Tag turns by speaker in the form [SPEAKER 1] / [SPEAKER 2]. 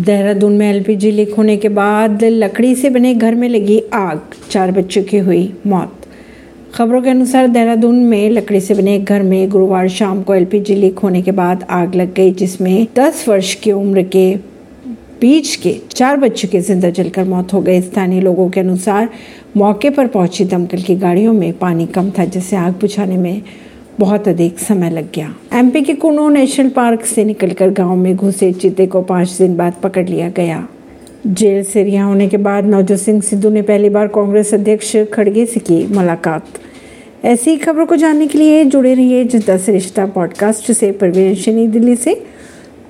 [SPEAKER 1] देहरादून में LPG leak होने के बाद लकड़ी से बने घर में लगी आग, चार बच्चों की हुई मौत। खबरों के अनुसार देहरादून में लकड़ी से बने घर में गुरुवार शाम को एलपीजी लीक होने के बाद आग लग गई, जिसमें 10 वर्ष की उम्र के बीच के चार बच्चों की ज़िंदा जलकर मौत हो गई। स्थानीय लोगों के अनुसार मौके पर पहुँची दमकल की गाड़ियों में पानी कम था, जिससे आग बुझाने में बहुत अधिक समय लग गया। एमपी के कुनो नेशनल पार्क से निकलकर गाँव में घुसे चीते को पाँच दिन बाद पकड़ लिया गया। जेल से रिहा होने के बाद नवजोत सिंह सिद्धू ने पहली बार कांग्रेस अध्यक्ष खड़गे से की मुलाकात। ऐसी खबरों को जानने के लिए जुड़े रहिए जनता से रिश्ता पॉडकास्ट से। परवीन दिल्ली से।